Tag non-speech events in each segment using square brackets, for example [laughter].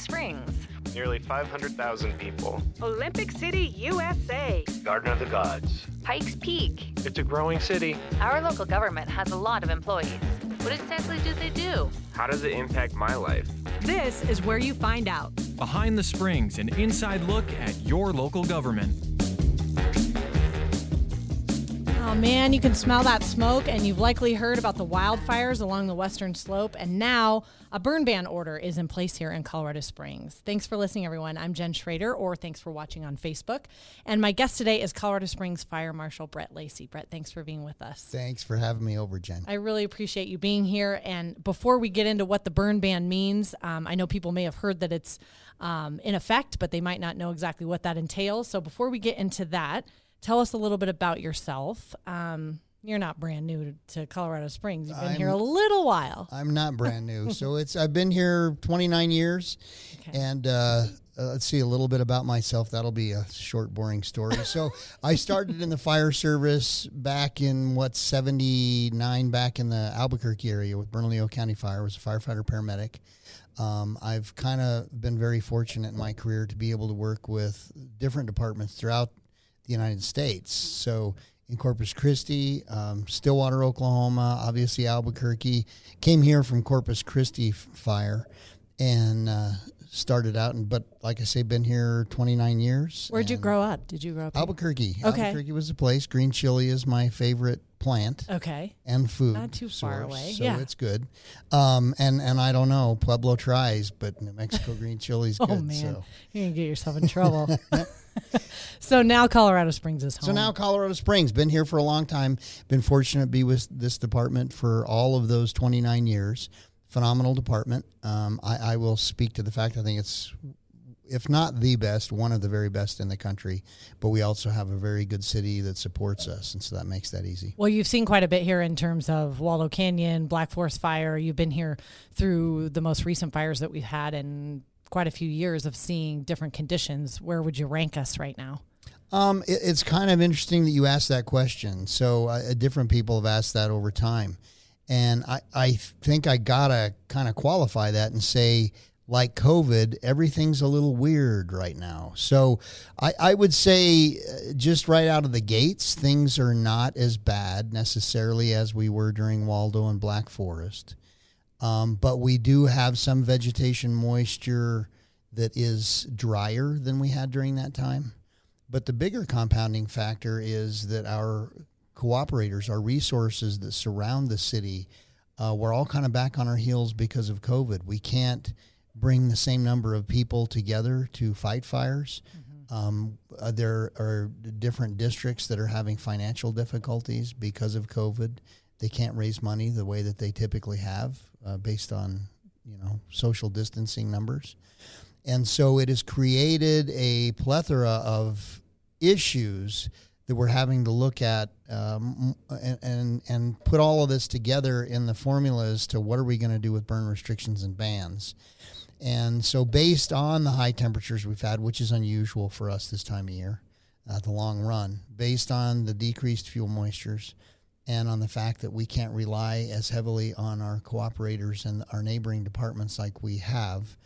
Springs. Nearly 500,000 people. Olympic City, USA. Garden of the Gods. Pikes Peak. It's a growing city. Our local government has a lot of employees. What exactly do they do? How does it impact my life? This is where you find out. Behind the Springs, an inside look at your local government. Oh man, you can smell that smoke, and you've likely heard about the wildfires along the western slope. And now a burn ban order is in place here in Colorado Springs. Thanks for listening, everyone. I'm Jen Schrader, or thanks for watching on Facebook. And my guest today is Colorado Springs Fire Marshal Brett Lacey. Brett, thanks for being with us. Thanks for having me over, Jen. I really appreciate you being here. And before we get into what the burn ban means, um, I know people may have heard that it's um, in effect, but they might not know exactly what that entails. So before we get into that, tell us a little bit about yourself. Um, you're not brand new to, to Colorado Springs. You've been I'm- here a little while. I'm not brand new, so it's I've been here 29 years, Okay. and uh, uh, let's see a little bit about myself. That'll be a short, boring story. So [laughs] I started in the fire service back in what 79, back in the Albuquerque area with Bernalillo County Fire. I was a firefighter paramedic. Um, I've kind of been very fortunate in my career to be able to work with different departments throughout the United States. So in Corpus Christi, um, Stillwater, Oklahoma, obviously Albuquerque. Came here from Corpus Christi f- fire and uh, started out. And but like I say, been here 29 years. Where'd you grow up? Did you grow up? here? Albuquerque. Okay. Albuquerque was the place. Green chili is my favorite plant Okay. and food. Not too far away, So yeah. it's good. Um, and and I don't know, Pueblo tries, but New Mexico green chili is [laughs] Oh good. man, So. you're gonna get yourself in trouble. [laughs] [laughs] so now Colorado Springs is home. So now Colorado Springs, been here for a long time. Been fortunate to be with this department for all of those 29 years. Phenomenal department. Um, I, I will speak to the fact I think it's, if not the best, one of the very best in the country. But we also have a very good city that supports us, and so that makes that easy. Well, you've seen quite a bit here in terms of Waldo Canyon, Black Forest Fire. You've been here through the most recent fires that we've had in quite a few years of seeing different conditions. Where would you rank us right now? Um, it, it's kind of interesting that you asked that question. So uh, different people have asked that over time, and I I think I gotta kind of qualify that and say. Like COVID, everything's a little weird right now. So I, I would say, uh, just right out of the gates, things are not as bad necessarily as we were during Waldo and Black Forest. Um, but we do have some vegetation moisture that is drier than we had during that time. But the bigger compounding factor is that our cooperators, our resources that surround the city, uh, we're all kind of back on our heels because of COVID. We can't bring the same number of people together to fight fires. Um, uh, there are different districts that are having financial difficulties because of COVID. They can't raise money the way that they typically have uh, based on you know social distancing numbers. And so it has created a plethora of issues that we're having to look at um, and, and and put all of this together in the formula as to what are we going to do with burn restrictions and bans. And so, based on the high temperatures we've had, which is unusual for us this time of year, uh, the long run, based on the decreased fuel moistures, and on the fact that we can't rely as heavily on our cooperators and our neighboring departments like we have,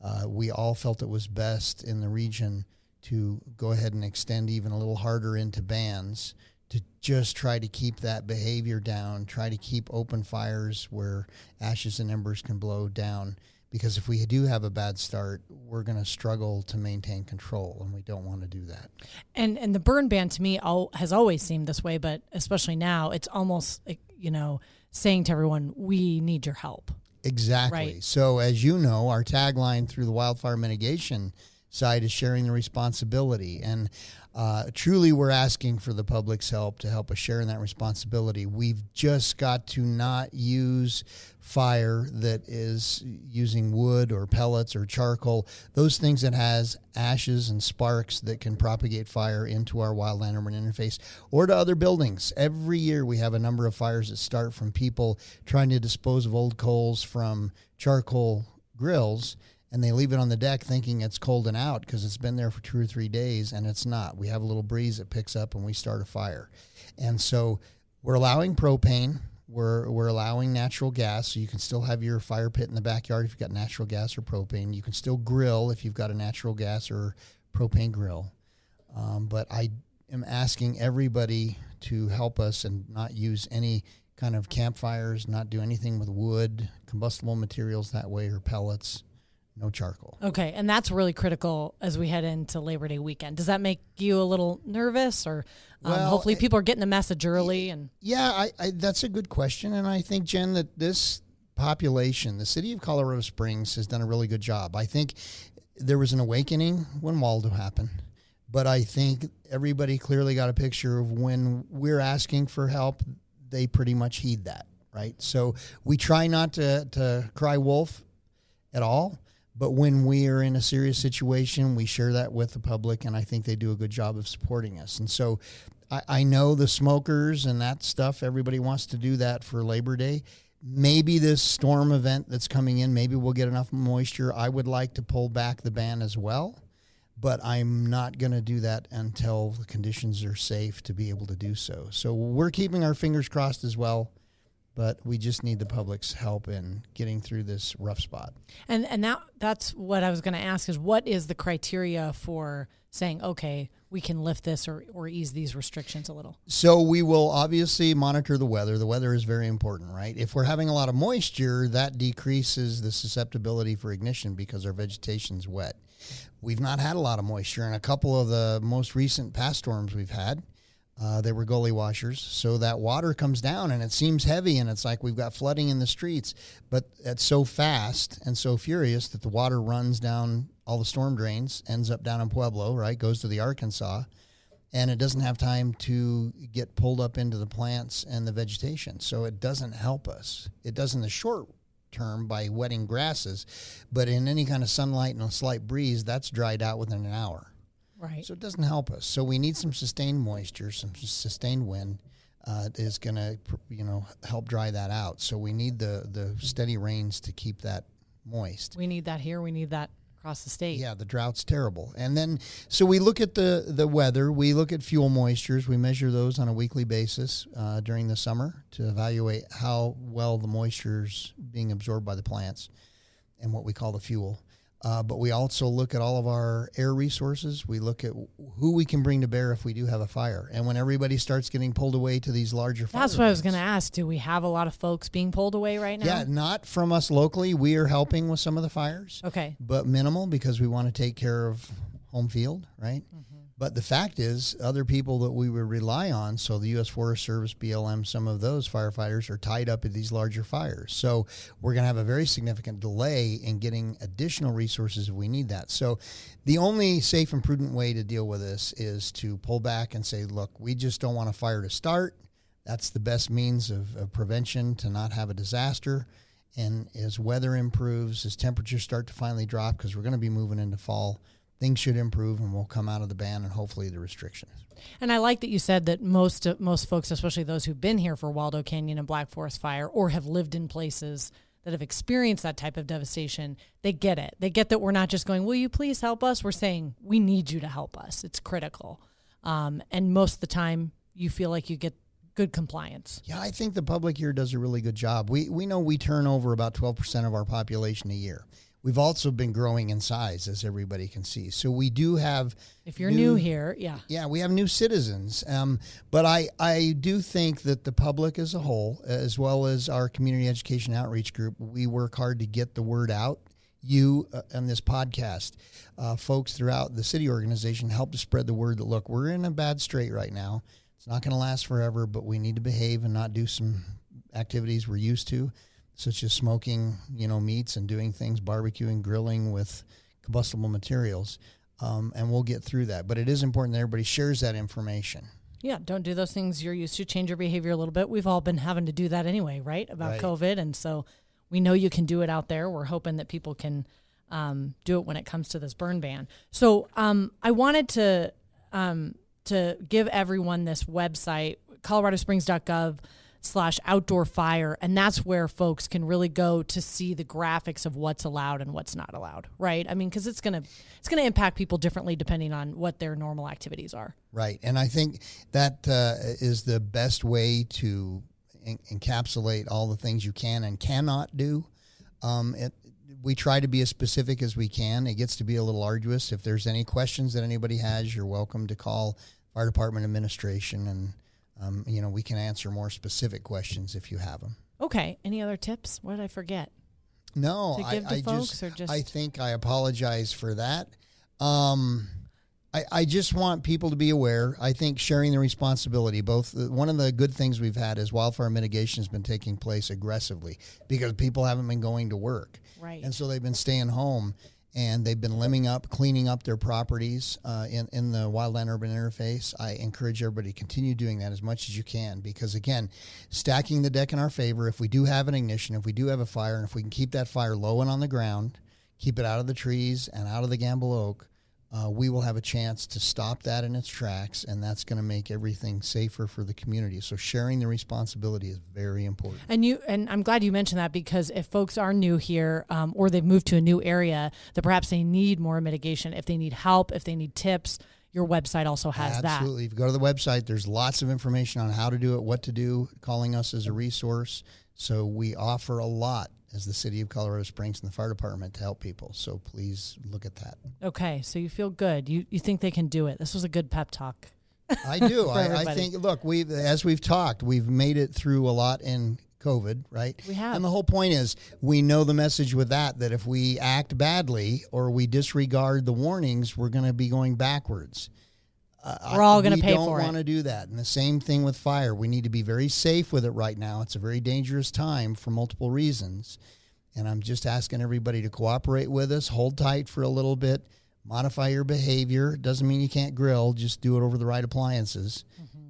uh, we all felt it was best in the region to go ahead and extend even a little harder into bans to just try to keep that behavior down, try to keep open fires where ashes and embers can blow down. Because if we do have a bad start, we're going to struggle to maintain control, and we don't want to do that. And and the burn ban to me al- has always seemed this way, but especially now, it's almost like, you know saying to everyone, "We need your help." Exactly. Right. So, as you know, our tagline through the wildfire mitigation side is sharing the responsibility. And uh, truly, we're asking for the public's help to help us share in that responsibility. We've just got to not use fire that is using wood or pellets or charcoal, those things that has ashes and sparks that can propagate fire into our wildland urban interface or to other buildings. Every year we have a number of fires that start from people trying to dispose of old coals from charcoal grills and they leave it on the deck thinking it's cold and out because it's been there for two or three days and it's not. We have a little breeze that picks up and we start a fire. And so we're allowing propane. We're we're allowing natural gas, so you can still have your fire pit in the backyard if you've got natural gas or propane. You can still grill if you've got a natural gas or propane grill. Um, but I am asking everybody to help us and not use any kind of campfires, not do anything with wood, combustible materials that way, or pellets. No charcoal. Okay, and that's really critical as we head into Labor Day weekend. Does that make you a little nervous, or um, Well, hopefully people are getting the message early? And Yeah, I, I, that's a good question, and I think Jen that this population, the city of Colorado Springs, has done a really good job. I think there was an awakening when Waldo happened, but I think everybody clearly got a picture of when we're asking for help, they pretty much heed that, right? So we try not to to cry wolf at all. But when we are in a serious situation, we share that with the public, and I think they do a good job of supporting us. And so I, I know the smokers and that stuff, everybody wants to do that for Labor Day. Maybe this storm event that's coming in, maybe we'll get enough moisture. I would like to pull back the ban as well, but I'm not going to do that until the conditions are safe to be able to do so. So we're keeping our fingers crossed as well, but we just need the public's help in getting through this rough spot. and and that that's what I was going to ask is what is the criteria for saying okay we can lift this or or ease these restrictions a little? So we will obviously monitor the weather. The weather is very important, right? If we're having a lot of moisture, that decreases the susceptibility for ignition because our vegetation's wet. We've not had a lot of moisture in a couple of the most recent past storms we've had. Uh, they were gully washers, so that water comes down and it seems heavy, and it's like we've got flooding in the streets. But it's so fast and so furious that the water runs down all the storm drains, ends up down in Pueblo, right? Goes to the Arkansas and it doesn't have time to get pulled up into the plants and the vegetation. So it doesn't help us. It does in the short term by wetting grasses, but in any kind of sunlight and a slight breeze, that's dried out within an hour. Right. So it doesn't help us. So we need some sustained moisture, some sustained wind uh, is going to, you know, help dry that out. So we need the the steady rains to keep that moist. we need that here. We need that across the state. Yeah, the drought's terrible. And then, so we look at the the weather. We look at fuel moistures. We measure those on a weekly basis uh, during the summer to evaluate how well the moisture's being absorbed by the plants and what we call the fuel. Uh, but we also look at all of our air resources. We look at who we can bring to bear if we do have a fire. And when everybody starts getting pulled away to these larger fires, That's what I was going to ask. Do we have a lot of folks being pulled away right now? Yeah, not from us locally. We are helping with some of the fires Okay. but minimal because we want to take care of home field, right? Mm-hmm. But the fact is, other people that we would rely on, so the U.S. Forest Service, BLM, some of those firefighters are tied up in these larger fires. So we're going to have a very significant delay in getting additional resources if we need that. So the only safe and prudent way to deal with this is to pull back and say, look, we just don't want a fire to start. That's the best means of, of prevention to not have a disaster. And as weather improves, as temperatures start to finally drop, because we're going to be moving into fall, things should improve and we'll come out of the ban and hopefully the restrictions. And I like that you said that most most folks, especially those who've been here for Waldo Canyon and Black Forest Fire, or have lived in places that have experienced that type of devastation, they get it. They get that we're not just going, "Will you please help us?" We're saying, "We need you to help us. It's critical." Um, and most of the time, you feel like you get good compliance. Yeah, I think the public here does a really good job. We, we know we turn over about 12% of our population a year. We've also been growing in size, as everybody can see. So we do have If you're new, here, yeah, Yeah, we have new citizens. Um, but I, I do think that the public as a whole, as well as our community education outreach group, we work hard to get the word out. You uh, and this podcast, uh, folks throughout the city organization, help to spread the word that look, we're in a bad strait right now. It's not going to last forever, but we need to behave and not do some activities we're used to, such as smoking, you know, meats and doing things, barbecuing, grilling with combustible materials. Um, and we'll get through that. But it is important that everybody shares that information. yeah. Don't do those things you're used to. Change your behavior a little bit. We've all been having to do that anyway, right? About Right. COVID, and so we know you can do it out there. We're hoping that people can um, do it when it comes to this burn ban. So um, I wanted to um, to give everyone this website, coloradosprings.gov slash outdoor fire and that's where folks can really go to see the graphics of what's allowed and what's not allowed right i mean because it's gonna it's gonna impact people differently depending on what their normal activities are Right. And I think that uh, is the best way to en- encapsulate all the things you can and cannot do. Um, it, we try to be as specific as we can. It gets to be a little arduous. If there's any questions that anybody has, you're welcome to call fire department administration, and um, you know we can answer more specific questions if you have them. Okay. Any other tips? What did I forget? No, To I, to I folks just, or just- I think I apologize for that. Um, I, I just want people to be aware. I think sharing the responsibility. Both one of the good things we've had is wildfire mitigation has been taking place aggressively because people haven't been going to work, Right. and so they've been staying home and they've been limbing up, cleaning up their properties uh, in in the wildland urban interface. I encourage everybody to continue doing that as much as you can because again, stacking the deck in our favor. If we do have an ignition, if we do have a fire, and if we can keep that fire low and on the ground, keep it out of the trees and out of the Gambel oak. Uh, we will have a chance to stop that in its tracks, and that's going to make everything safer for the community. So, sharing the responsibility is very important. And you and I'm glad you mentioned that because if folks are new here um, or they've moved to a new area, that perhaps they need more mitigation. If they need help, if they need tips, your website also has that. Absolutely. If you go to the website, there's lots of information on how to do it, what to do, calling us as a resource. So we offer a lot as the city of Colorado Springs and the fire department to help people. So please look at that. Okay, so you feel good. You you think they can do it. This was a good pep talk. I do. [laughs] I, I think. Look, we as we've talked, we've made it through a lot in COVID, right? We have. And the whole point is, we know the message with that that if we act badly or we disregard the warnings, we're going to be going backwards. Uh, We're all gonna we pay for it. We don't want to do that. And the same thing with fire. We need to be very safe with it right now. It's a very dangerous time for multiple reasons. And I'm just asking everybody to cooperate with us, hold tight for a little bit, modify your behavior. Doesn't mean you can't grill, just do it over the right appliances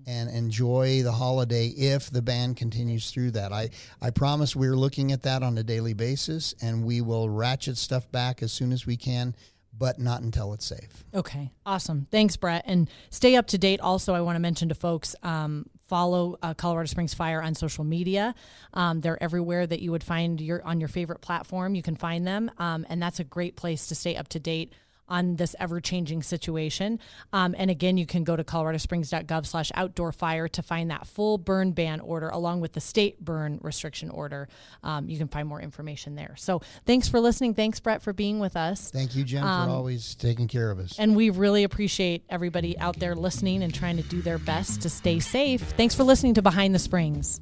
and enjoy the holiday if the ban continues through that. I, I promise we're looking at that on a daily basis and we will ratchet stuff back as soon as we can, but not until it's safe. Okay, awesome. Thanks, Brett. And stay up to date. Also, I want to mention to folks um, follow uh, Colorado Springs Fire on social media. Um, they're everywhere that you would find your on your favorite platform. You can find them, um, and that's a great place to stay up to date on this ever-changing situation. Um, and again, you can go to coloradosprings.gov slash outdoor fire to find that full burn ban order along with the state burn restriction order. Um, you can find more information there. So thanks for listening. Thanks, Brett, for being with us. Thank you, Jen, for always taking care of us. And we really appreciate everybody out there listening and trying to do their best to stay safe. Thanks for listening to Behind the Springs.